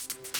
you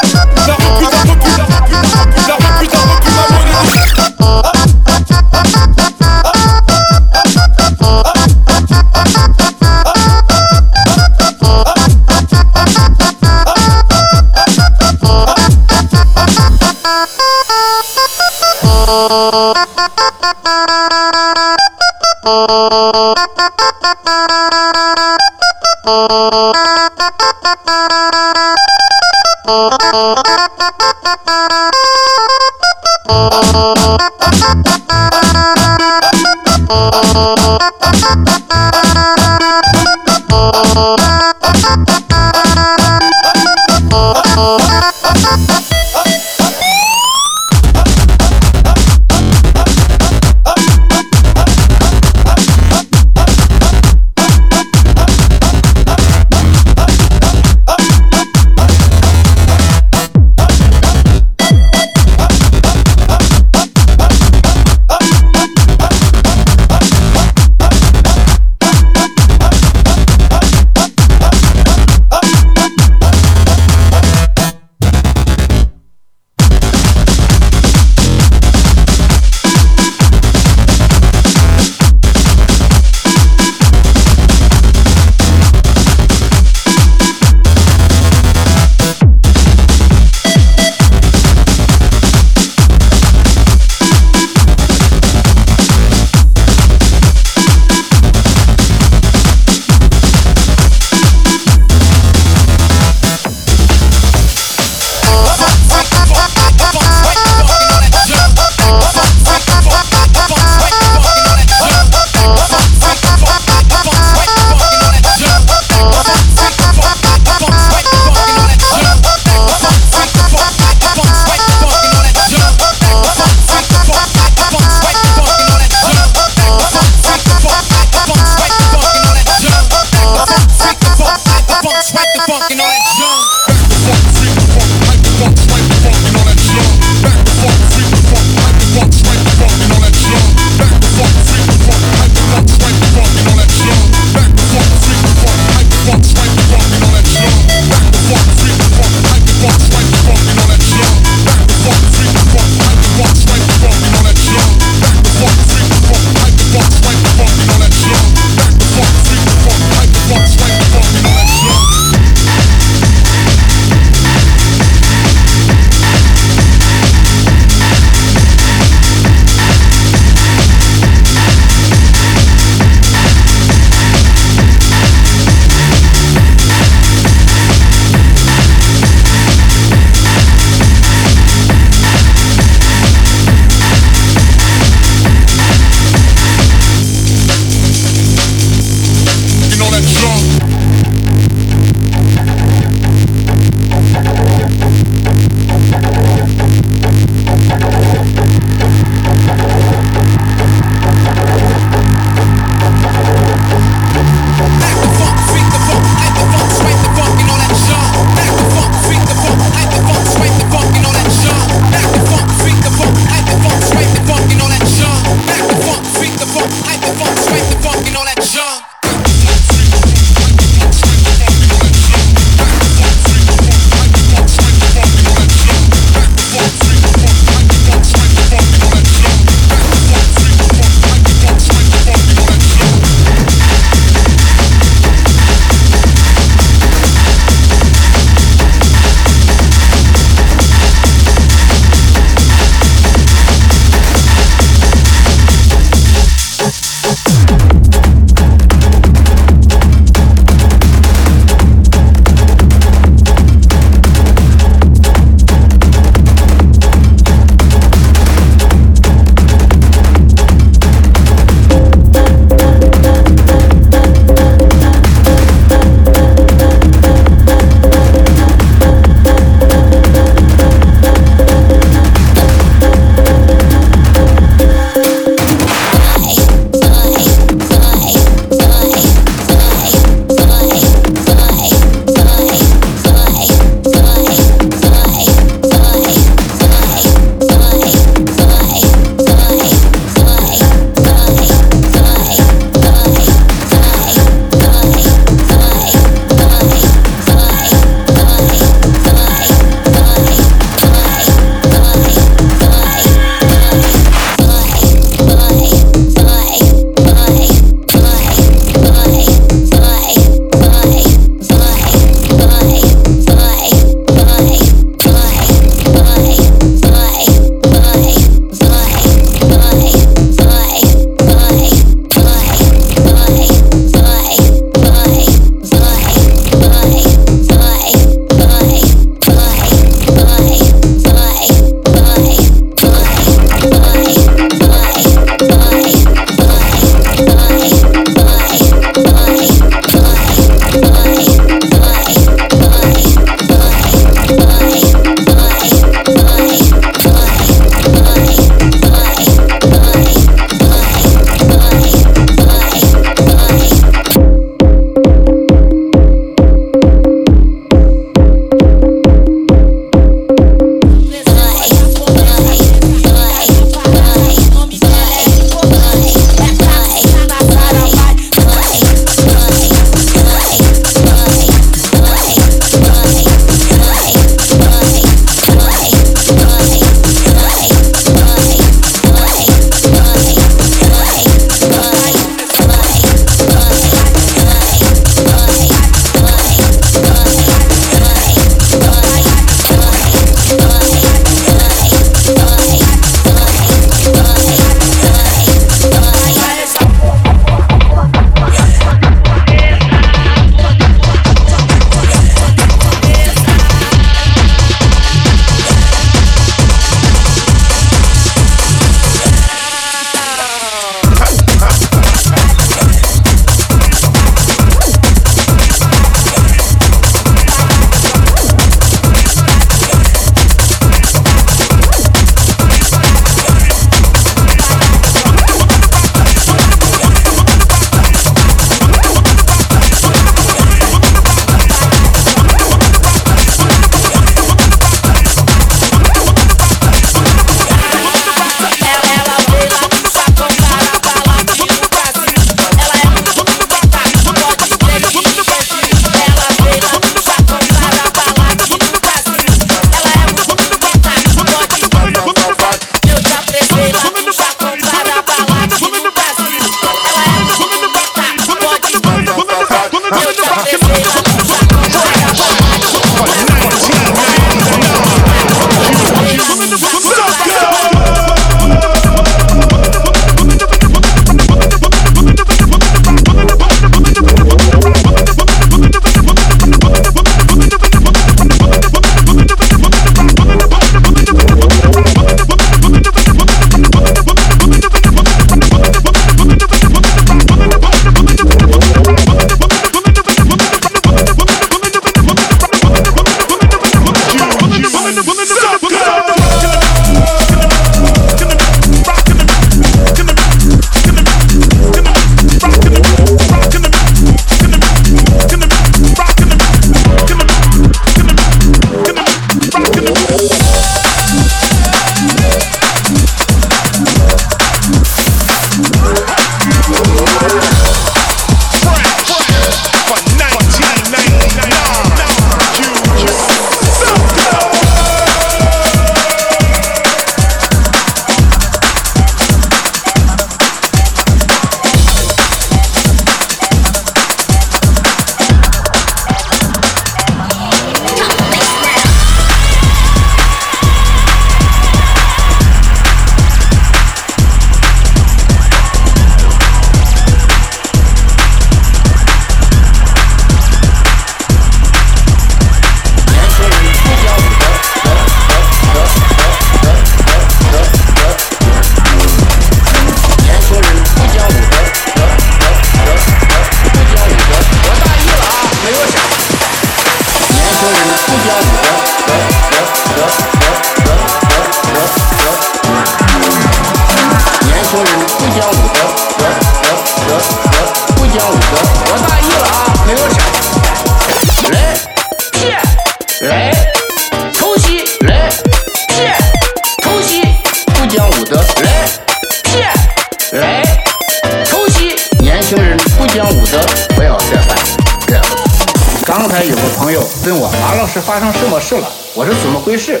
是发生什么事了，我是怎么回事？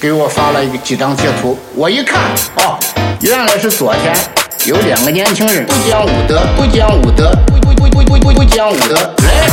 给我发了一个几张截图，我一看，哦，原来是昨天有两个年轻人不讲武德，不讲武德，不不不不不不不讲武德，来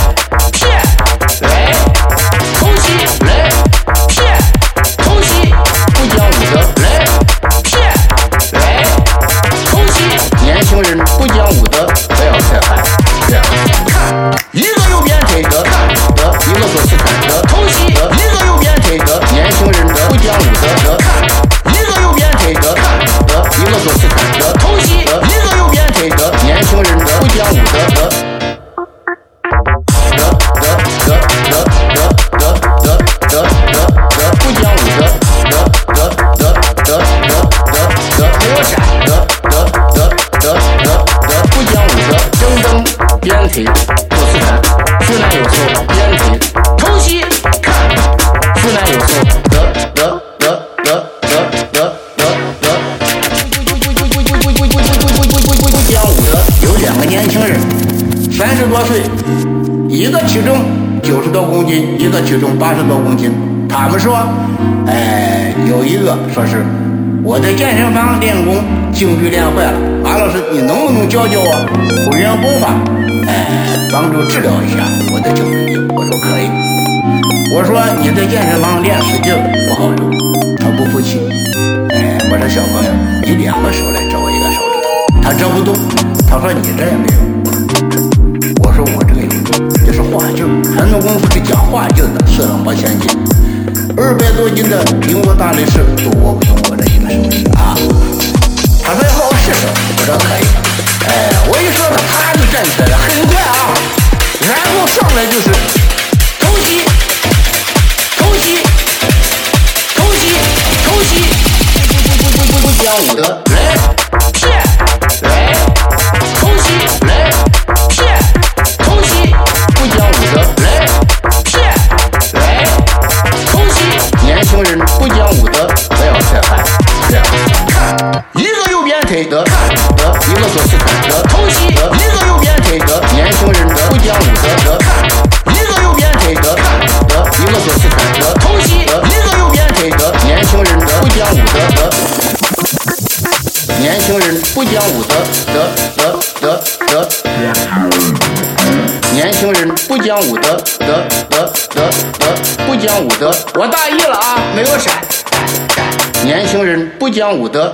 看，徐南有手鞭腿偷袭看，徐南有手德德德德德德德德不不不不不不不不不不不不不不讲武德，有两个年轻人，三十多岁。一个体重九十多公斤，一个体重八十多公斤。他们说，哎，有一个说是我在健身房练功，颈椎练坏了。马老师，你能不能教教我会员功法？帮助治疗一下我的颈椎。我说可以。我说你在健身房练使劲儿不好用。他不服气。哎，我说小朋友，你两个手来折我一个手指头。他折不动。他说你这也没用。我说我这个有，这是画劲儿，传统功夫是讲画劲儿的，四两拨千斤，二百多斤的英国大力士都握不动我这一个手指啊。他说要让我试试，我说可以。哎，我一说他他就站起来了，很快啊，然后上来就是偷袭，偷袭，偷袭，偷袭，不不不不不不讲武德，来不讲武德，德德德德。年轻人不讲武德，德德德德不讲武德。我大意了啊，没有闪。年轻人不讲武德，